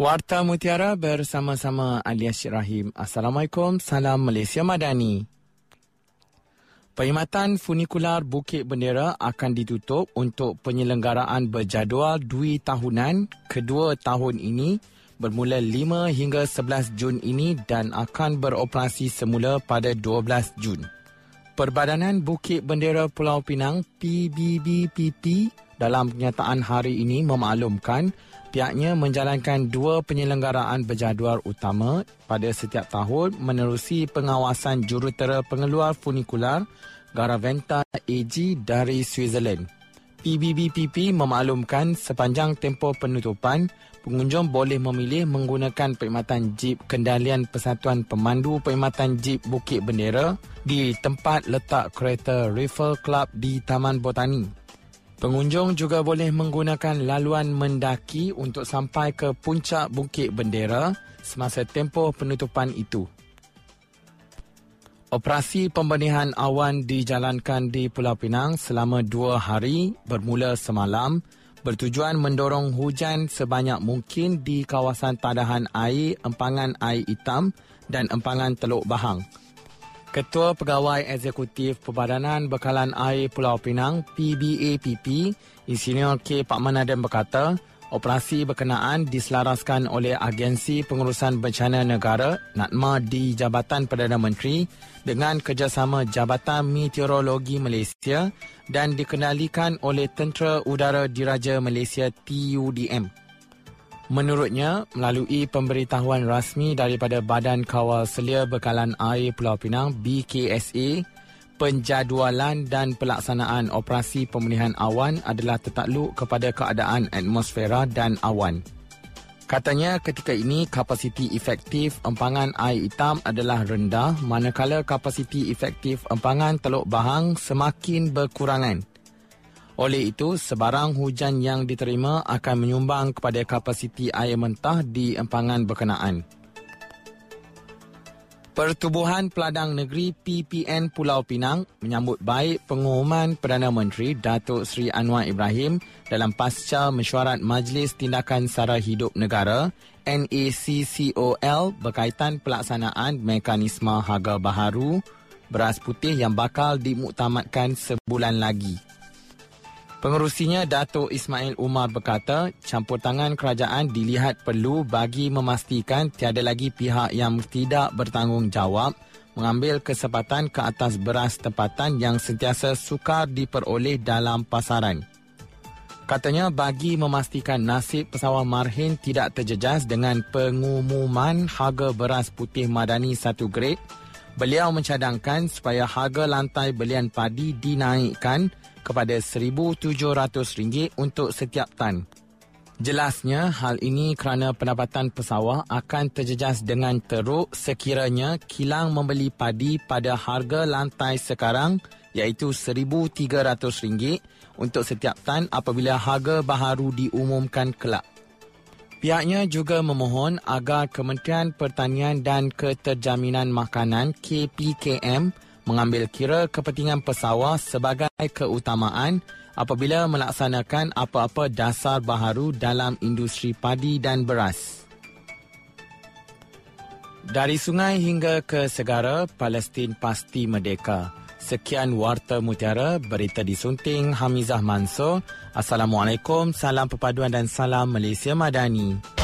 Warta Mutiara bersama-sama Alias Rahim. Assalamualaikum, salam Malaysia Madani. Perkhidmatan funikular Bukit Bendera akan ditutup untuk penyelenggaraan berjadual dui tahunan kedua tahun ini bermula 5 hingga 11 Jun ini dan akan beroperasi semula pada 12 Jun. Perbadanan Bukit Bendera Pulau Pinang PBBPP dalam kenyataan hari ini memaklumkan pihaknya menjalankan dua penyelenggaraan berjadual utama pada setiap tahun menerusi pengawasan jurutera pengeluar funikular Garaventa AG dari Switzerland. PBBPP memaklumkan sepanjang tempoh penutupan, pengunjung boleh memilih menggunakan perkhidmatan jeep kendalian Persatuan Pemandu Perkhidmatan Jeep Bukit Bendera di tempat letak kereta Riffle Club di Taman Botani. Pengunjung juga boleh menggunakan laluan mendaki untuk sampai ke puncak Bukit Bendera semasa tempoh penutupan itu. Operasi pembenihan awan dijalankan di Pulau Pinang selama dua hari bermula semalam bertujuan mendorong hujan sebanyak mungkin di kawasan tadahan air, empangan air hitam dan empangan Teluk Bahang. Ketua Pegawai Eksekutif Perbadanan Bekalan Air Pulau Pinang PBAPP, Insinyur K. Pak Manadem berkata, operasi berkenaan diselaraskan oleh Agensi Pengurusan Bencana Negara NATMA di Jabatan Perdana Menteri dengan kerjasama Jabatan Meteorologi Malaysia dan dikendalikan oleh Tentera Udara Diraja Malaysia TUDM. Menurutnya, melalui pemberitahuan rasmi daripada Badan Kawal Selia Bekalan Air Pulau Pinang BKSA, penjadualan dan pelaksanaan operasi pemilihan awan adalah tertakluk kepada keadaan atmosfera dan awan. Katanya ketika ini kapasiti efektif empangan air hitam adalah rendah manakala kapasiti efektif empangan Teluk Bahang semakin berkurangan. Oleh itu, sebarang hujan yang diterima akan menyumbang kepada kapasiti air mentah di empangan berkenaan. Pertubuhan Peladang Negeri PPN Pulau Pinang menyambut baik pengumuman Perdana Menteri Datuk Seri Anwar Ibrahim dalam pasca mesyuarat Majlis Tindakan Sara Hidup Negara NACCOL berkaitan pelaksanaan mekanisme harga baharu beras putih yang bakal dimuktamadkan sebulan lagi. Pengerusinya Datuk Ismail Umar berkata, campur tangan kerajaan dilihat perlu bagi memastikan tiada lagi pihak yang tidak bertanggungjawab mengambil kesempatan ke atas beras tempatan yang sentiasa sukar diperoleh dalam pasaran. Katanya bagi memastikan nasib pesawah marhin tidak terjejas dengan pengumuman harga beras putih madani satu grade, beliau mencadangkan supaya harga lantai belian padi dinaikkan kepada RM1,700 untuk setiap tan. Jelasnya, hal ini kerana pendapatan pesawah akan terjejas dengan teruk sekiranya kilang membeli padi pada harga lantai sekarang iaitu RM1,300 untuk setiap tan apabila harga baharu diumumkan kelak. Pihaknya juga memohon agar Kementerian Pertanian dan Keterjaminan Makanan KPKM mengambil kira kepentingan pesawah sebagai keutamaan apabila melaksanakan apa-apa dasar baharu dalam industri padi dan beras. Dari sungai hingga ke segara, Palestin pasti merdeka. Sekian Warta Mutiara, berita disunting Hamizah Mansur. Assalamualaikum, salam perpaduan dan salam Malaysia Madani.